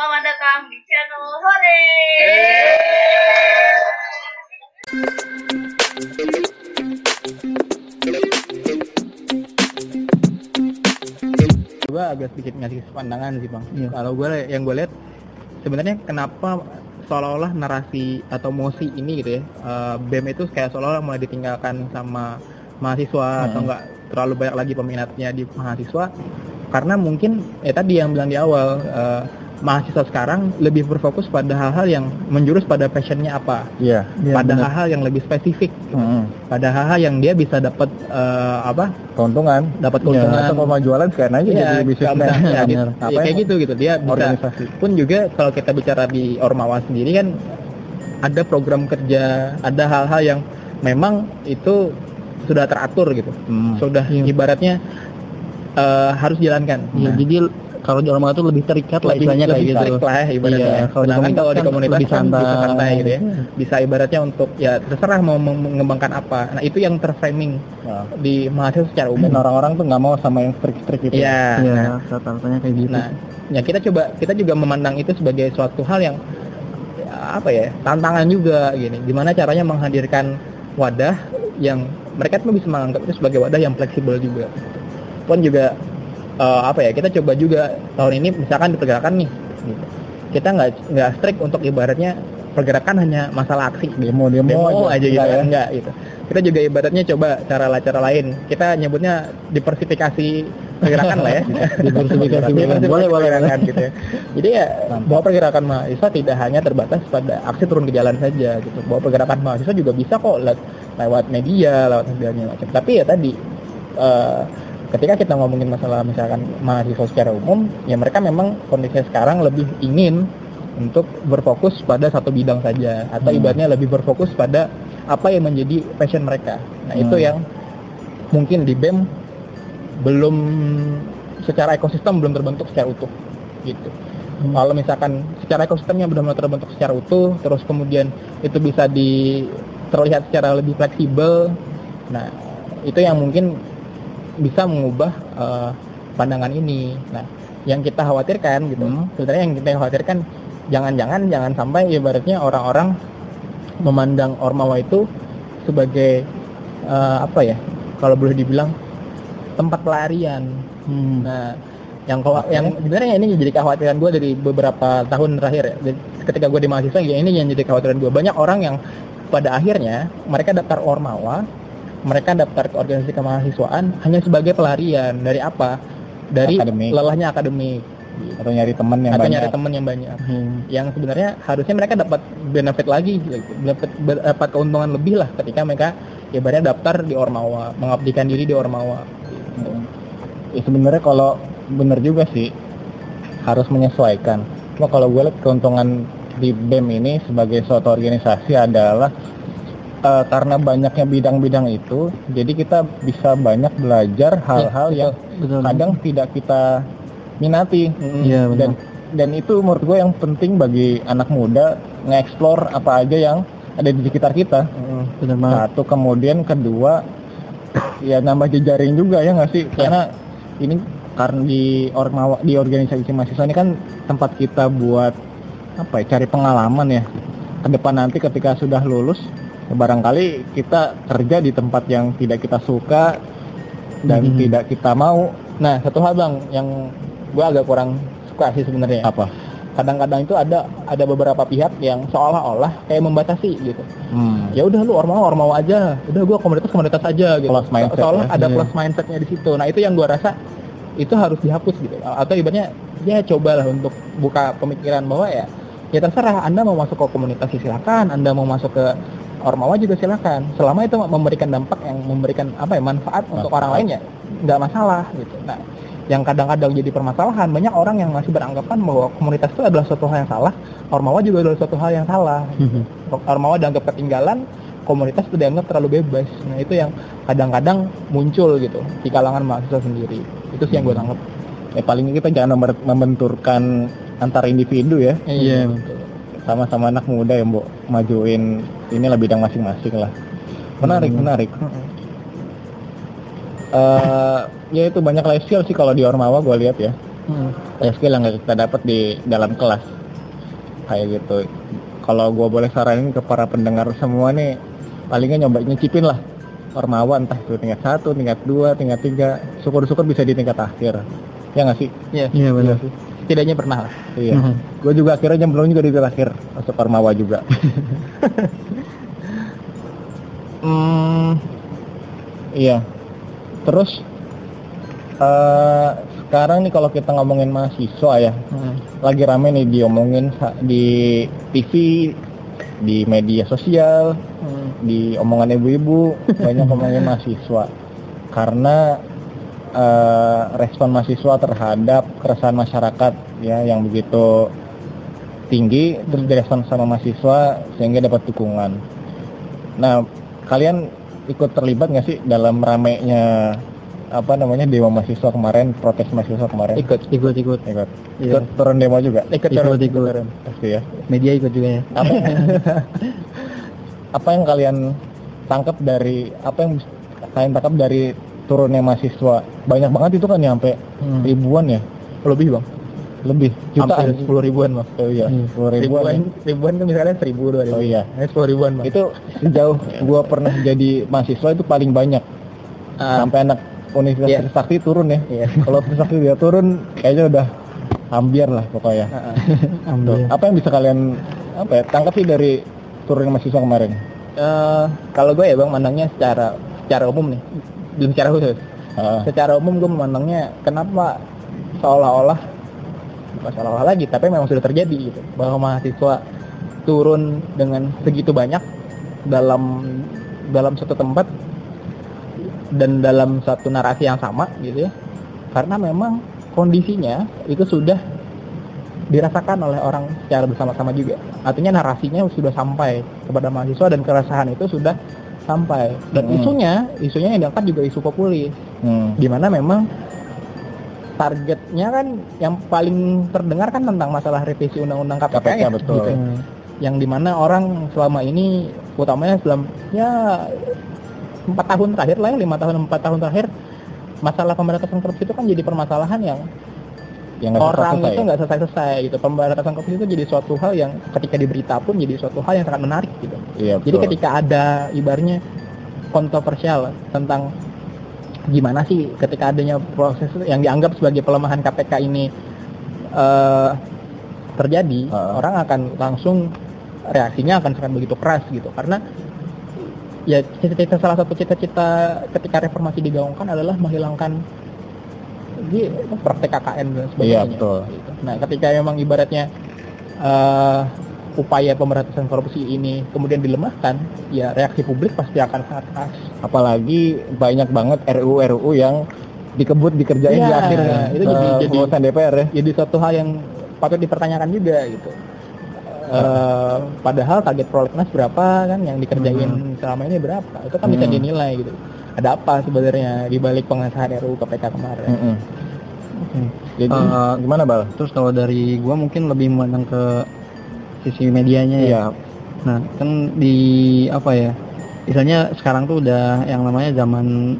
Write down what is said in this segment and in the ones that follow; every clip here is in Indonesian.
selamat datang di channel Hore. gue agak sedikit ngasih pandangan sih bang. Kalau gue yang gue lihat sebenarnya kenapa seolah-olah narasi atau mosi ini gitu ya eh, BEM itu kayak seolah-olah mulai ditinggalkan sama mahasiswa atau Hmm. enggak terlalu banyak lagi peminatnya di mahasiswa karena mungkin eh tadi yang bilang di awal eh, mahasiswa sekarang lebih berfokus pada hal-hal yang menjurus pada passionnya apa Iya. pada benar. hal-hal yang lebih spesifik gitu. Mm-mm. pada hal-hal yang dia bisa dapat eh, apa Keuntungan. dapat Ya, keuntungan atau kalau jualan sekarang aja Iya, jadi bisnis kalau misalnya, ya, gitu, Apa ya, kayak gitu gitu dia bisa organisasi. pun juga kalau kita bicara di Ormawa sendiri kan ada program kerja ada hal-hal yang memang itu sudah teratur gitu Hmm. sudah Iya. ibaratnya eh, harus dijalankan Iya, Nah, jadi kalau di Ormawa itu lebih terikat lah istilahnya kayak gitu. lah ibaratnya Iya, kalau di sedangkan kalau di komunitas kan komunitas lebih kan bisa santai. santai gitu ya bisa ibaratnya untuk ya terserah mau meng- mengembangkan apa nah itu yang terframing Nah, di mahasiswa secara umum orang-orang tuh nggak mau sama yang trik-trik gitu. Iya, Iya, nah, rata-ratanya kayak gitu. Nah, ya kita coba kita juga memandang itu sebagai suatu hal yang ya, apa ya tantangan juga gini. Gimana caranya menghadirkan wadah yang mereka tuh bisa menganggap itu sebagai wadah yang fleksibel juga. Pun juga eh, apa ya kita coba juga tahun ini misalkan di pergerakan nih, gitu. kita nggak nggak strict untuk ibaratnya pergerakan hanya masalah aksi Demo, demo, demo aja. gitu Enggak ya. enggak gitu. Kita juga ibaratnya coba cara-cara lain. Kita nyebutnya diversifikasi pergerakan lah ya. Diversifikasi boleh, boleh, pergerakan gitu ya. Jadi ya Mantap. bahwa pergerakan mahasiswa tidak hanya terbatas pada aksi turun ke jalan saja gitu. Bahwa pergerakan mahasiswa juga bisa kok lewat, lewat media lewat media macam. Tapi ya tadi eh, ketika kita ngomongin masalah misalkan mahasiswa secara umum ya mereka memang kondisinya sekarang lebih ingin untuk berfokus pada satu bidang saja atau Hmm. ibaratnya lebih berfokus pada apa yang menjadi passion mereka. Nah, itu Hmm. yang mungkin di BEM belum secara ekosistem belum terbentuk secara utuh gitu. Hmm. Kalau misalkan secara ekosistemnya benar-benar terbentuk secara utuh, terus kemudian itu bisa di terlihat secara lebih fleksibel. Nah, itu yang mungkin bisa mengubah eh, pandangan ini. Nah, yang kita khawatirkan gitu, Hmm. sebenarnya yang kita khawatirkan jangan-jangan jangan sampai ibaratnya orang-orang memandang ormawa itu sebagai eh, apa ya? Kalau boleh dibilang tempat pelarian. Hmm. Nah, yang kawa- yang sebenarnya ini jadi kekhawatiran gue dari beberapa tahun terakhir ya. Ketika gue di mahasiswa ya ini yang jadi kekhawatiran gue. Banyak orang yang pada akhirnya mereka daftar ormawa, mereka daftar ke organisasi kemahasiswaan hanya sebagai pelarian dari apa? Dari Akademik. lelahnya akademik Atau nyari teman yang atau banyak. nyari teman yang banyak. Hmm. Yang sebenarnya harusnya mereka dapat benefit lagi, gitu. dapat dapat keuntungan lebih lah ketika mereka ibaratnya daftar di ormawa, mengabdikan diri di ormawa. Gitu. Ya, sebenarnya kalau bener juga sih harus menyesuaikan. Cuma kalau gue lihat keuntungan di BEM ini sebagai suatu organisasi adalah eh, karena banyaknya bidang-bidang itu, jadi kita bisa banyak belajar hal-hal yang Betul. kadang tidak kita minati. Iya, benar. dan dan itu menurut gue yang penting bagi anak muda nge-explore apa aja yang ada di sekitar kita. Mm. Benar banget. Satu kemudian kedua ya nambah jejaring juga ya nggak sih karena ini karena di ormawa di organisasi mahasiswa ini kan tempat kita buat apa ya cari pengalaman ya ke depan nanti ketika sudah lulus ya barangkali kita kerja di tempat yang tidak kita suka dan Mhm. tidak kita mau Nah, satu hal bang yang gue agak kurang suka sih sebenarnya. apa Kadang-kadang itu ada ada beberapa pihak yang seolah-olah kayak membatasi gitu. hmm. Ya udah lu ormawa ormawa aja, udah gue komunitas komunitas aja gitu. Plus mindset Seolah ya. ada Iya. plus mindsetnya di situ. Nah itu yang gue rasa itu harus dihapus gitu. Atau ibaratnya ya cobalah untuk buka pemikiran bahwa ya ya terserah Anda mau masuk ke komunitas silakan, Anda mau masuk ke ormawa juga silakan. Selama itu memberikan dampak yang memberikan apa ya manfaat untuk orang lain ya nggak masalah gitu. Nah yang kadang-kadang jadi permasalahan banyak orang yang masih beranggapan bahwa komunitas itu adalah suatu hal yang salah, ormawa juga adalah suatu hal yang salah. Mhm. Ormawa dianggap ketinggalan, komunitas itu dianggap terlalu bebas. Nah itu yang kadang-kadang muncul gitu di kalangan mahasiswa sendiri. Itu sih yang gue tangkap. ya paling kita jangan membenturkan antar individu ya Iya, betul. Sama-sama anak muda yang mau majuin inilah bidang masing-masing lah menarik Hmm. menarik Eh ya itu banyak life skill sih kalau di Ormawa gue lihat ya Hmm. life skill yang nggak kita dapat di dalam kelas kayak gitu kalau gua boleh saranin ke para pendengar semua nih palingnya nyoba nyicipin lah Ormawa entah itu tingkat satu, tingkat dua, tingkat tiga, syukur-syukur bisa di tingkat akhir. Ya nggak sih? Iya. Iya benar. Setidaknya pernah lah. Iya. Mhm. Gue juga akhirnya nyemplung juga di terakhir masuk Ormawa juga. Hmm, iya. Terus eh sekarang nih kalau kita ngomongin mahasiswa ya, hmm. lagi rame nih diomongin di TV, di media sosial, Hmm. di omongan ibu-ibu banyak ngomongin mahasiswa karena eh, respon mahasiswa terhadap keresahan masyarakat ya yang begitu tinggi terus direspon sama mahasiswa sehingga dapat dukungan. Nah kalian ikut terlibat nggak sih dalam ramenya apa namanya demo mahasiswa kemarin protes mahasiswa kemarin? Ikut. Ikut ikut. Ikut. Iya. Ikut turun demo juga. Ikut. Ikut, turun. ikut. Turun. Pasti ya. Media ikut juga ya. apa apa yang kalian tangkap dari apa yang kalian tangkap dari turunnya mahasiswa banyak banget itu kan nyampe Hmm. ribuan ya Lebih bang. lebih jutaan sepuluh ribuan bang. oh iya Hmm. sepuluh ribuan, Ribuan, ya. ribuan kan misalnya seribu dua ribu. Oh iya. Sepuluh ribuan bang. itu sejauh gua pernah jadi mahasiswa itu paling banyak Ah, sampai anak Universitas Iya. Trisakti turun ya Iya. kalau Trisakti dia turun kayaknya udah hampir lah pokoknya. Tuh. Ambil. apa yang bisa kalian apa ya tangkap sih dari turunnya mahasiswa kemarin Eh, kalau gue ya bang mandangnya secara secara umum nih, belum secara khusus. Ah, Secara umum gue memandangnya kenapa seolah-olah bukan seolah-olah lagi, tapi memang sudah terjadi gitu bahwa mahasiswa turun dengan segitu banyak dalam dalam satu tempat dan dalam satu narasi yang sama gitu ya, karena memang kondisinya itu sudah dirasakan oleh orang secara bersama-sama juga. Artinya narasinya sudah sampai kepada mahasiswa dan keresahan itu sudah sampai. Dan Hmm. isunya, isunya yang diangkat juga isu populis, hmm. di mana memang targetnya kan yang paling terdengar kan tentang masalah revisi undang-undang KPK, KPK, ya, betul. gitu. Hmm. Yang di mana orang selama ini, utamanya dalam ya empat tahun terakhir lah ya, lima tahun empat tahun terakhir, masalah pemberantasan korupsi itu kan jadi permasalahan yang yang nggak orang selesai-selesai itu ya? nggak selesai-selesai gitu. Pemberantasan korupsi itu jadi suatu hal yang ketika diberita pun jadi suatu hal yang sangat menarik gitu. Iya, Jadi betul. ketika ada ibarnya kontroversial tentang gimana sih ketika adanya proses yang dianggap sebagai pelemahan KPK ini eh, terjadi, Heeh. orang akan langsung reaksinya akan sangat begitu keras gitu karena ya cita-cita salah satu cita-cita ketika reformasi digaungkan adalah menghilangkan di praktek KKN dan sebagainya. Iya, betul. Gitu. Nah, ketika memang ibaratnya eh, upaya pemberantasan korupsi ini kemudian dilemahkan, ya reaksi publik pasti akan sangat keras. apalagi banyak banget RUU RUU yang dikebut dikerjain di Iya, akhir itu jadi- jadi- pembahasan DPR ya Jadi suatu hal yang patut dipertanyakan juga gitu. Eh, padahal target prolegnas berapa kan yang dikerjain selama ini berapa? Itu kan bisa Hmm. dinilai gitu. Ada apa sebenarnya di balik pengesahan RUU KPK kemarin? Mm-mm. Oke. jadi Eh, gimana bal Terus kalau dari gua mungkin lebih memandang ke sisi medianya ya. iya Nah, kan di apa ya? Misalnya sekarang tuh udah yang namanya zaman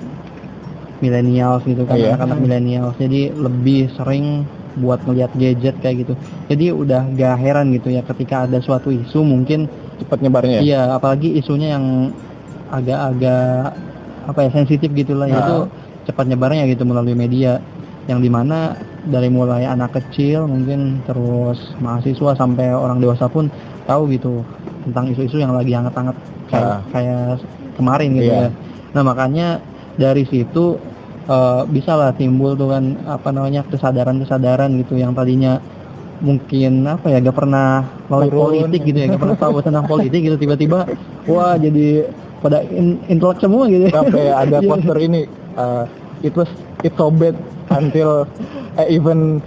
milenial gitu kan, Iya. anak-anak milenial. Jadi lebih sering buat ngeliat gadget kayak gitu. Jadi udah gak heran gitu ya ketika ada suatu isu mungkin cepat nyebarnya ya iya apalagi isunya yang agak-agak apa ya sensitif gitulah Ah. itu cepat nyebarnya gitu melalui media yang di mana dari mulai anak kecil mungkin terus mahasiswa sampai orang dewasa pun tahu gitu tentang isu-isu yang lagi hangat-hangat kayak, Ah. kayak kemarin gitu Iya. ya. Nah makanya dari situ eh, bisa lah timbul tuh kan apa namanya kesadaran-kesadaran gitu yang tadinya mungkin apa ya gak pernah Turun. politik gitu ya gak pernah tahu tentang politik gitu tiba-tiba wah jadi pada in, intelek semua gitu ya. sampai ada Iya. poster ini uh, it was it so bad until uh, even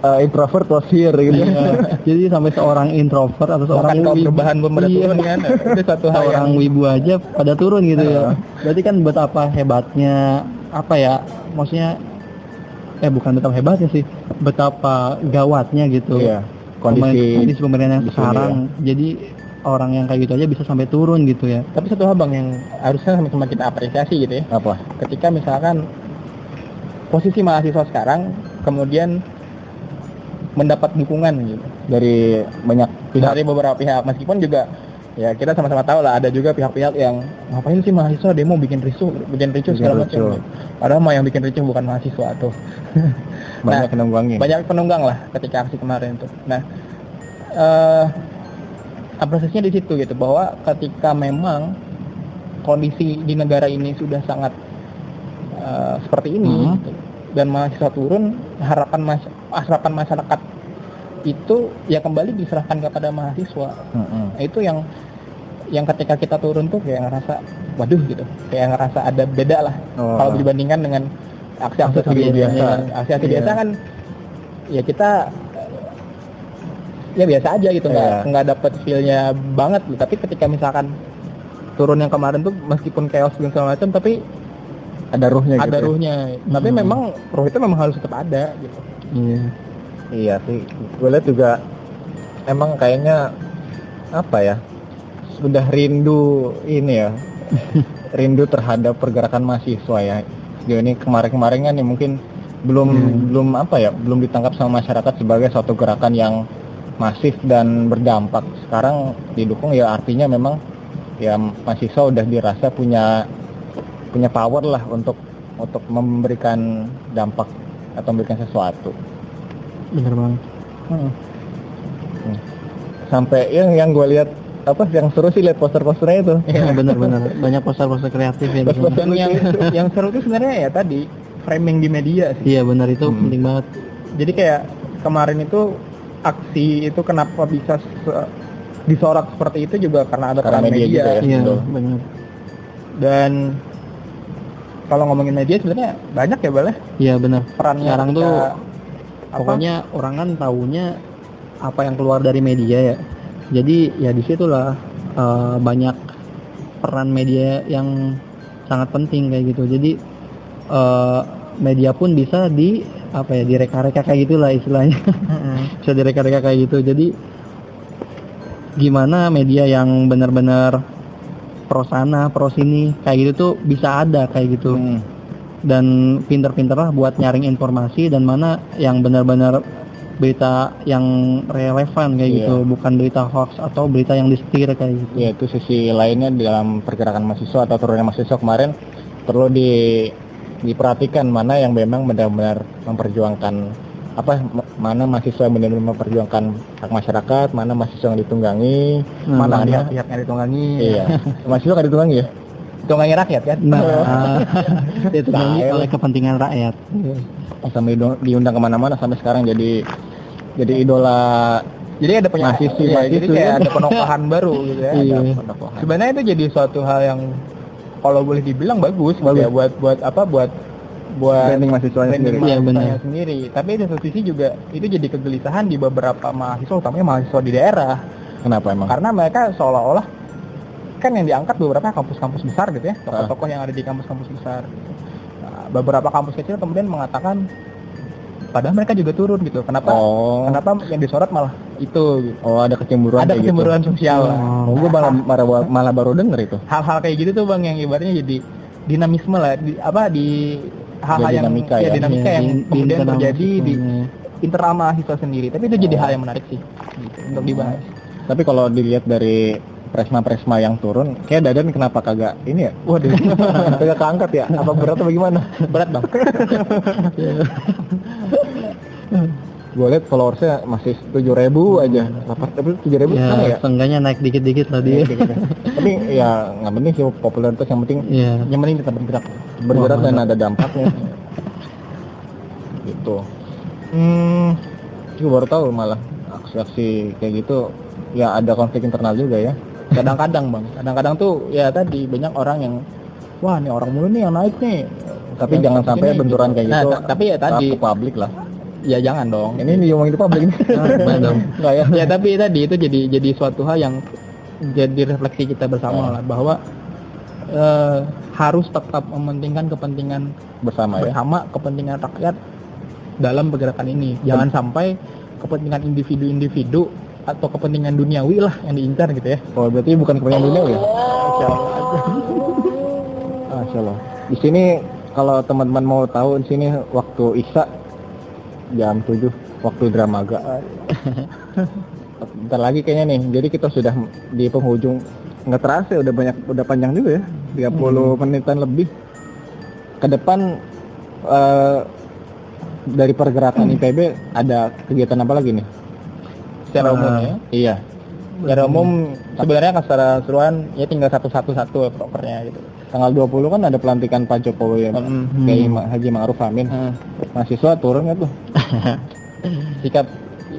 uh, introvert was here gitu Iya. Jadi sampai seorang introvert atau seorang kaum wibu- perubahan belum pada Iya. turun kan? Itu satu hal yang seorang wibu aja pada turun gitu ya. Berarti kan betapa hebatnya apa ya? Maksudnya eh bukan betapa hebatnya sih, betapa gawatnya gitu. iya kondisi kondisi yang sini sekarang. Jadi orang yang kayak gitu aja bisa sampai turun gitu ya. tapi satu hal bang yang harusnya sama-sama kita apresiasi gitu ya. apa? Ketika misalkan posisi mahasiswa sekarang kemudian mendapat dukungan gitu dari banyak pihak dari beberapa pihak. Meskipun juga ya kita sama-sama tahu lah ada juga pihak-pihak yang ngapain sih mahasiswa? Demo bikin ricuh bikin Bikin segala macam. padahal mah yang bikin ricuh bukan mahasiswa tuh. Banyak Nah, penunggangin banyak penunggang lah ketika aksi kemarin itu nah eh apresiasinya di situ gitu bahwa ketika memang kondisi di negara ini sudah sangat eh, seperti ini Mhm. gitu, dan mahasiswa turun harapan mas harapan masyarakat itu ya kembali diserahkan kepada mahasiswa Mm-mm. Nah, itu yang yang ketika kita turun tuh kayak ngerasa waduh gitu kayak ngerasa ada beda lah Oh. kalau dibandingkan dengan aksi-aksi Aksi biasa. aksi-aksi Iya. biasa kan ya kita ya biasa aja gitu nggak Iya. nggak dapet feelnya banget gitu. tapi ketika misalkan turun yang kemarin tuh meskipun chaos dan segala macam tapi ada ruhnya ada gitu ya. ruhnya tapi Hmm. memang ruh itu memang harus tetap ada gitu iya Iya sih, gue lihat juga emang kayaknya apa ya sudah rindu ini ya, rindu terhadap pergerakan mahasiswa ya. Sejauh ini kemarin-kemarin kan nih mungkin belum belum apa ya, belum ditangkap sama masyarakat sebagai suatu gerakan yang masif dan berdampak. Sekarang didukung ya artinya memang ya mahasiswa udah dirasa punya punya power lah untuk untuk memberikan dampak atau memberikan sesuatu. bener banget Hmm. sampai yang yang gue lihat apa yang seru sih lihat poster-posternya itu Iya bener-bener banyak poster-poster kreatif ya dan yang yang seru itu sebenarnya ya tadi framing di media sih Iya benar itu Hmm. penting banget. jadi kayak kemarin itu aksi itu kenapa bisa se- disorot seperti itu juga karena ada Karena peran media media, juga ya. Iya benar. dan kalau ngomongin media sebenarnya banyak ya bal ya Iya benar. perannya Sekarang tuh apa? Pokoknya orang kan taunya apa yang keluar dari media ya. Jadi ya di situlah eh, banyak peran media yang sangat penting kayak gitu. Jadi eh, media pun bisa di apa ya direka-reka kayak gitulah istilahnya. Mm-mm. bisa direka-reka kayak gitu. Jadi gimana media yang benar-benar pro sana, pro sini kayak gitu tuh bisa ada kayak gitu Hmm. dan pinter-pinter lah buat nyaring informasi dan mana yang benar-benar berita yang relevan kayak Iya. gitu bukan berita hoax atau berita yang disetir kayak gitu ya itu sisi lainnya dalam pergerakan mahasiswa atau turunnya mahasiswa kemarin perlu di diperhatikan mana yang memang benar-benar memperjuangkan apa mana mahasiswa yang benar-benar memperjuangkan hak masyarakat mana mahasiswa yang ditunggangi Hmm, mana mana pihak yang ditunggangi. Iya. Mahasiswa kan ditunggangi ya? Ditunggangi rakyat kan? Nah itu Nah, nanti ya. oleh kepentingan rakyat. Sampai diundang- ke mana-mana sampai sekarang jadi jadi idola jadi ada punya Mahasiswi, iya, jadi mahasiswi. kayak ada penokohan baru gitu ya. Iya. Sebenarnya itu jadi suatu hal yang kalau boleh dibilang bagus, gitu ya buat buat apa buat buat branding mahasiswanya branding sendiri Iya, benar. sendiri. Tapi di satu sisi juga itu jadi kegelisahan di beberapa mahasiswa, utamanya mahasiswa di daerah, kenapa emang karena mereka seolah-olah kan yang diangkat beberapa kampus-kampus besar gitu ya, tokoh-tokoh yang ada di kampus-kampus besar. Gitu. Nah, beberapa kampus kecil kemudian mengatakan, padahal mereka juga turun gitu. Kenapa? oh Kenapa yang disorot malah itu? Gitu. oh ada kecemburuan Ada kayak gitu. kecemburuan sosial. Oh, gue malah, malah, malah baru denger itu. hal-hal kayak gitu tuh bang yang ibaratnya jadi dinamisme lah di, apa di hal-hal yang dinamika ya, ya. dinamika Iya, yang di- di kemudian internal terjadi di internal mahasiswa sendiri tapi itu jadi hal yang menarik sih gitu, untuk dibahas Tapi kalau dilihat dari presma-presma yang turun, kayak Dadan kenapa kagak ini ya? waduh kagak keangkat ya? Apa berat atau bagaimana? berat bang Gue lihat followersnya masih tujuh ribu aja. Lapar tapi tujuh ribu ya, ya? seenggaknya naik dikit-dikit lah dia tapi ya nggak penting sih popularitas yang penting Iya. yang penting kita bergerak bergerak dan ada dampaknya. gitu. Hmm, gue baru tahu malah aksi-aksi kayak gitu ya ada konflik internal juga ya. Kadang-kadang bang kadang-kadang tuh ya tadi banyak orang yang wah nih orang mulu nih yang naik nih Tapi Yang jangan sampai ini, benturan kayak Nah, gitu. ta- tapi ya tadi ke publik lah. ya jangan dong Ini diomongin di publik ini. Dong. Nggak ya? ya tapi tadi itu jadi jadi suatu hal yang jadi refleksi kita bersama Oh. lah bahwa eh, harus tetap mementingkan kepentingan Bersama ya. bersama kepentingan rakyat dalam pergerakan ini jangan sampai kepentingan individu-individu atau kepentingan duniawi lah yang diincar gitu ya Oh berarti bukan kepentingan dunia ya? Masya Allah. Masya Allah. Di sini kalau teman-teman mau tahu di sini waktu Isya jam 7 waktu dramaga. Bentar lagi kayaknya nih. Jadi kita sudah di penghujung nggak terasa udah banyak udah panjang juga ya. 30 menitan lebih. Ke depan eh, dari pergerakan IPB ada kegiatan apa lagi nih? Secara umum ya. Iya. Secara umum sebenarnya kan secara seruan ya tinggal satu-satu satu propernya gitu. Tanggal 20 kan ada pelantikan Pak Jokowi ya. Hmm. Ma- Haji Ma'ruf Amin. Hmm. Mahasiswa turun nggak tuh? sikap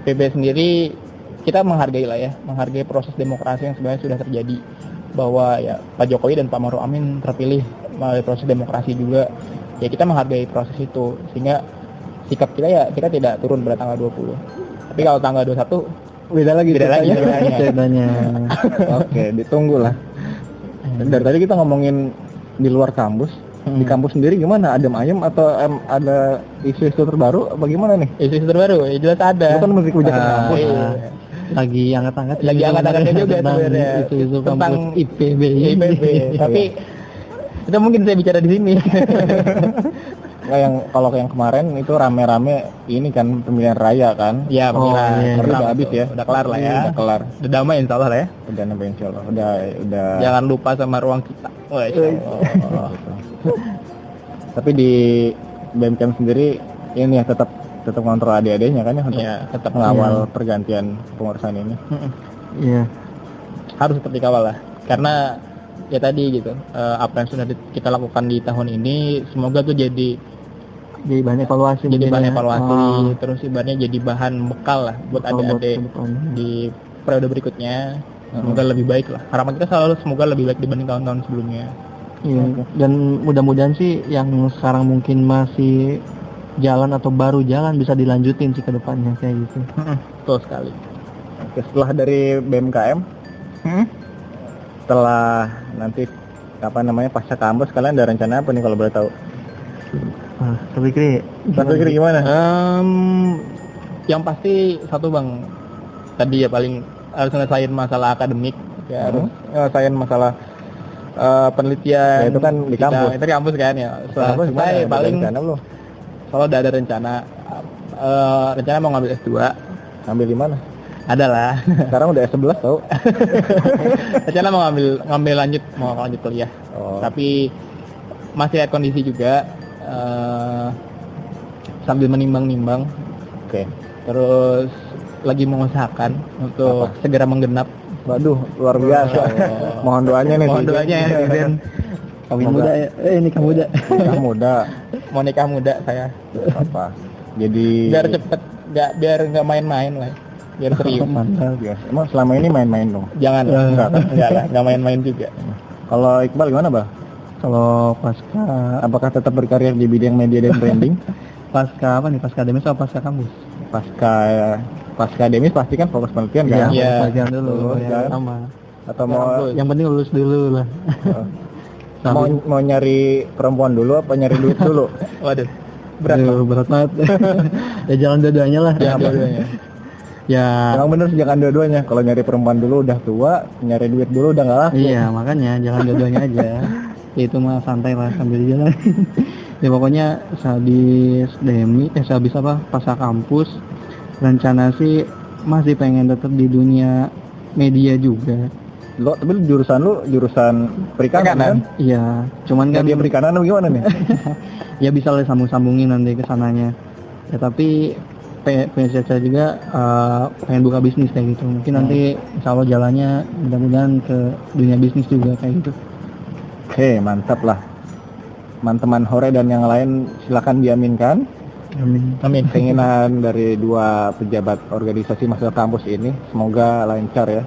IPB sendiri kita menghargai lah ya, menghargai proses demokrasi yang sebenarnya sudah terjadi bahwa ya Pak Jokowi dan Pak Maruf Amin terpilih melalui proses demokrasi juga. Ya kita menghargai proses itu sehingga sikap kita ya kita tidak turun pada tanggal 20. Tapi kalau tanggal 21 Beda lagi. beda lagi ceritanya. Oke, ditunggu lah. Dari tadi kita ngomongin di luar kampus. Hmm. Di kampus sendiri gimana? Adem ayem atau em, ada isu-isu terbaru? Apa gimana nih? Isu-isu terbaru ya jelas ada. Itu kan menteri kebijakan Ah, kampus. iya. lagi angkat-angkat Lagi angkat-angkatnya juga tentang sebenarnya. isu-isu Tentang IPB. IPB. Tapi itu mungkin saya bicara di sini. Nggak yang kalau yang kemarin itu rame-rame ini kan pemilihan raya kan? ya, Oh, pemilihan. iya. Tapi udah habis ya? Udah kelar lah ya. Udah kelar. Udah damai insya Allah lah ya. Udah nambah insya Allah. Udah udah. Jangan lupa sama ruang kita. Wah, insya Allah. Tapi di BMKM sendiri ini ya tetap tetap kontrol adik-adiknya kan ya untuk Iya, tetap mengawal pergantian pengurusan ini. Iya. harus seperti kawal lah. Karena ya tadi gitu, eh, apa yang sudah kita lakukan di tahun ini semoga tuh jadi Jadi bahan evaluasi. jadi bahan ya. evaluasi, Ah, terus ibaratnya jadi bahan bekal lah buat adik-adik di periode berikutnya. Semoga lebih baik lah. Harapan kita selalu semoga lebih baik dibanding tahun-tahun sebelumnya. Iya. Dan mudah-mudahan sih yang sekarang mungkin masih jalan atau baru jalan bisa dilanjutin sih ke depannya kayak gitu. Betul sekali. Oke, setelah dari BMKM, Hmm? Setelah nanti apa namanya pasca kampus kalian ada rencana apa nih kalau boleh tahu? Nah, tapi kira Mas Fikri gimana? Em, yang pasti satu bang, tadi ya paling harus ngelesain masalah akademik, ya harus ngelesain masalah eh, penelitian. Ya, itu kan di kita. kampus. Itu di kampus kan ya. Setelah Kampus selesai gimana? Paling rencana belum? kalau udah ada rencana, eh, rencana mau ngambil S2, Ambil di mana? Ada lah. Sekarang udah S11 tau? rencana mau ngambil ngambil lanjut, mau lanjut kuliah. Oh. Tapi masih lihat kondisi juga. eh, sambil menimbang-nimbang Oke. terus lagi mengusahakan untuk segera menggenap Waduh, luar biasa. Oh. Mohon doanya nih. mohon doanya ya kawin Semoga. muda ya. Eh nikah muda. Nikah muda. mau nikah muda saya apa. Jadi biar cepet nggak biar nggak main-main lah biar serius Mantap. Biasa. Emang selama ini main-main dong. jangan Eh. enggak enggak lah nggak main-main juga Kalau Iqbal gimana, Bah? Kalau pasca Apakah tetap berkarir di bidang media dan branding? pasca apa nih? Pasca demis atau pasca kampus? Pasca pasca demis pasti kan fokus penelitian kan? Iya. Pasca dulu. Lulus, ya, kan? sama. Atau mau Yang penting lulus dulu lah. mau, mau nyari perempuan dulu apa nyari duit dulu? waduh berat Aduh, berat banget. ya jalan dua-duanya lah. ya dua-duanya Ya, Emang bener sih jangan dua-duanya. Kalau nyari perempuan dulu udah tua, nyari duit dulu udah nggak laku. iya makanya jalan dua-duanya aja. Itu mah santai lah sambil jalan. ya pokoknya sehabis demi, eh sehabis apa pasca kampus, rencana sih masih pengen tetap di dunia media juga. Lo tapi jurusan lu jurusan perikanan kan? Iya, cuman kan Media perikanan gimana nih? ya bisa lah sambung-sambungin nanti ke sananya. Ya tapi pe- pengen saya juga eh, pengen buka bisnis kayak gitu. Mungkin nanti insya Allah jalannya mudah-mudahan ke dunia bisnis juga kayak gitu. Oke, mantap lah. Teman-teman Hore dan yang lain silakan diaminkan Amin. amin keinginan dari dua pejabat organisasi mahasiswa kampus ini. Semoga lancar ya.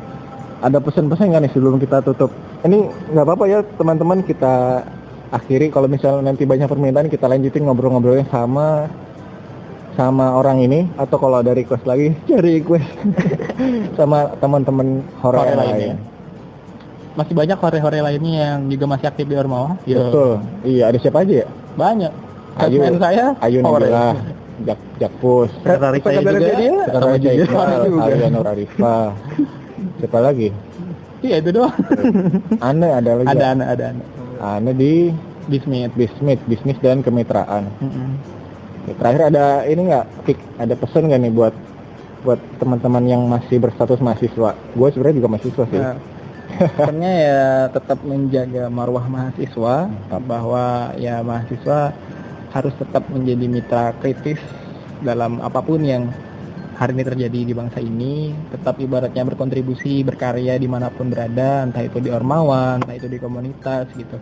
Ada pesan-pesan nggak nih sebelum kita tutup? Ini nggak apa-apa ya teman-teman kita akhiri kalau misalnya nanti banyak permintaan kita lanjutin ngobrol-ngobrolnya sama sama orang ini atau kalau ada request lagi cari request sama teman-teman yang lainnya. lain. masih banyak hore-hore lainnya yang juga masih aktif di Ormawa Betul. Iya, ada siapa aja ya? banyak Ayu. Saya Ayu Nabila, Jak Jakpus, Sekretaris saya juga. dia Sekretaris. Iqbal, juga. Arya Nur Arifah. Siapa lagi? iya itu doang Ane ada lagi. ada ya? anak ada anak Ane di Bismit Bismit, bisnis dan kemitraan. Mm-mm. Terakhir ada ini nggak? Ada pesan nggak nih buat buat teman-teman yang masih berstatus mahasiswa? Gue sebenarnya juga mahasiswa sih. Nah, pesannya ya tetap menjaga marwah mahasiswa bahwa ya mahasiswa harus tetap menjadi mitra kritis dalam apa pun yang hari ini terjadi di bangsa ini tetap ibaratnya berkontribusi berkarya di mana pun berada entah itu di ormawa entah itu di komunitas gitu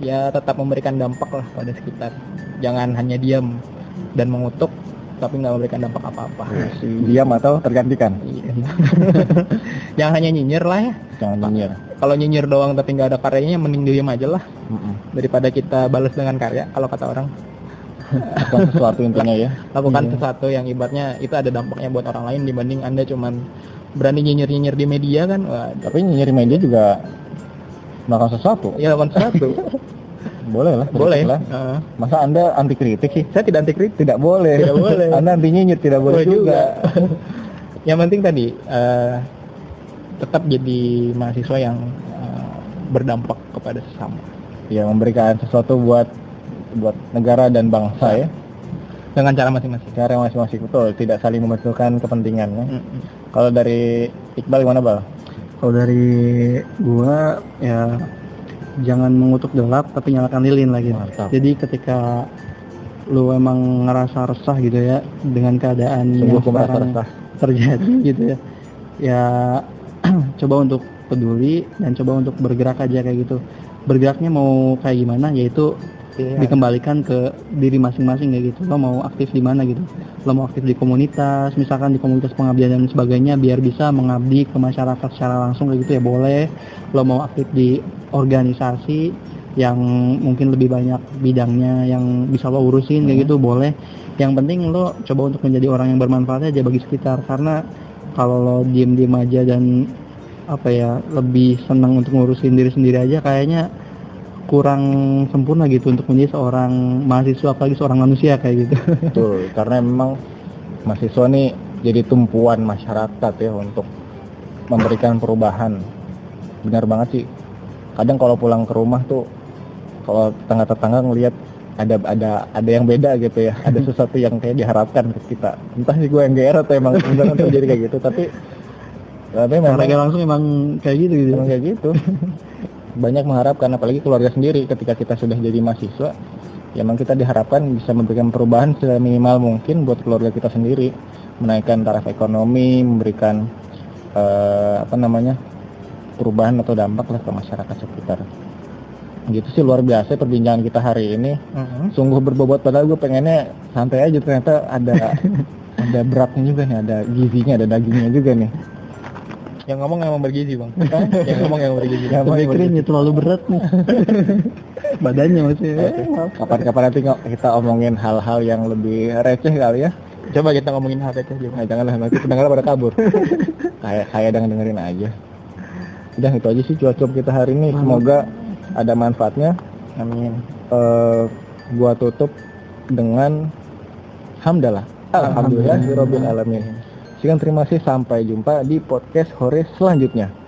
ya tetap memberikan dampak lah pada sekitar jangan hanya diam dan mengutuk tapi nggak memberikan dampak apa-apa Diam atau tergantikan? Iya. jangan hanya nyinyir lah ya Jangan nyinyir. kalau nyinyir doang tapi nggak ada karyanya mending diam aja lah Mm-mm. daripada kita balas dengan karya kalau kata orang Bukan sesuatu intinya ya. lakukan Iya. sesuatu yang ibaratnya itu ada dampaknya buat orang lain dibanding anda cuman berani nyinyir nyinyir di media kan wah Tapi nyinyir media juga melakukan sesuatu. ya lakukan sesuatu Boleh lah. boleh lah. Heeh. Masa anda anti kritik sih? saya tidak anti kritik Tidak boleh. Tidak boleh. anda anti nyinyir tidak boleh Boleh juga. yang penting tadi eh, tetap jadi mahasiswa yang eh, berdampak kepada sesama Ya memberikan sesuatu buat buat negara dan bangsa ya. dengan cara masing-masing Cara masing-masing betul, tidak saling membenturkan kepentingannya. Mm-mm. Kalau dari Iqbal gimana bal? Kalau dari gua ya jangan mengutuk gelap tapi nyalakan lilin lagi. Mantap. Jadi ketika lu emang ngerasa resah gitu ya dengan keadaan Sungguh yang merasa sekarang resah. terjadi gitu ya. Ya coba untuk peduli dan coba untuk bergerak aja kayak gitu. Bergeraknya mau kayak gimana yaitu Iya. dikembalikan ke diri masing-masing kayak gitu. Lo mau aktif di mana gitu? Lo mau aktif di komunitas misalkan di komunitas pengabdian dan sebagainya biar bisa mengabdi ke masyarakat secara langsung kayak gitu ya boleh. Lo mau aktif di organisasi yang mungkin lebih banyak bidangnya yang bisa lo urusin kayak gitu boleh. Yang penting lo coba untuk menjadi orang yang bermanfaat aja bagi sekitar karena kalau lo diem-diem aja dan apa ya lebih senang untuk ngurusin diri sendiri aja kayaknya kurang sempurna gitu untuk menjadi seorang mahasiswa apalagi seorang manusia kayak gitu. Betul, karena memang mahasiswa nih jadi tumpuan masyarakat ya untuk memberikan perubahan. Benar banget sih. Kadang kalau pulang ke rumah tuh kalau tetangga-tetangga ngelihat ada ada ada yang beda gitu ya. Ada sesuatu yang kayak diharapkan ke kita. Entah sih gue yang GR atau emang beneran terjadi kayak gitu, tapi tapi memang Mereka langsung emang kayak gitu gitu. Emang kayak gitu. Banyak mengharapkan apalagi keluarga sendiri ketika kita sudah jadi mahasiswa ya emang kita diharapkan bisa memberikan perubahan seminimal mungkin buat keluarga kita sendiri. Menaikkan taraf ekonomi memberikan eh, apa namanya perubahan atau dampak lah ke masyarakat sekitar. Gitu sih luar biasa perbincangan kita hari ini. Mm-mm. sungguh berbobot padahal gue pengennya santai aja ternyata ada ada beratnya juga nih ada gizinya ada dagingnya juga nih yang ngomong emang bergizi bang yang ngomong yang bergizi Yang ngomong Pemikirannya terlalu berat nih. Badannya maksudnya. Kapan-kapan nanti kita omongin hal-hal yang lebih receh kali ya. coba kita ngomongin hal receh juga Nah, janganlah nanti pendengar pada kabur. kayak kayak dengan dengerin aja. Udah itu aja sih cuaca kita hari ini. Semoga ada manfaatnya. amin Eh, gua tutup dengan hamdalah. Alhamdulillah, alamin. Sekian terima kasih sampai jumpa di podcast Hore selanjutnya.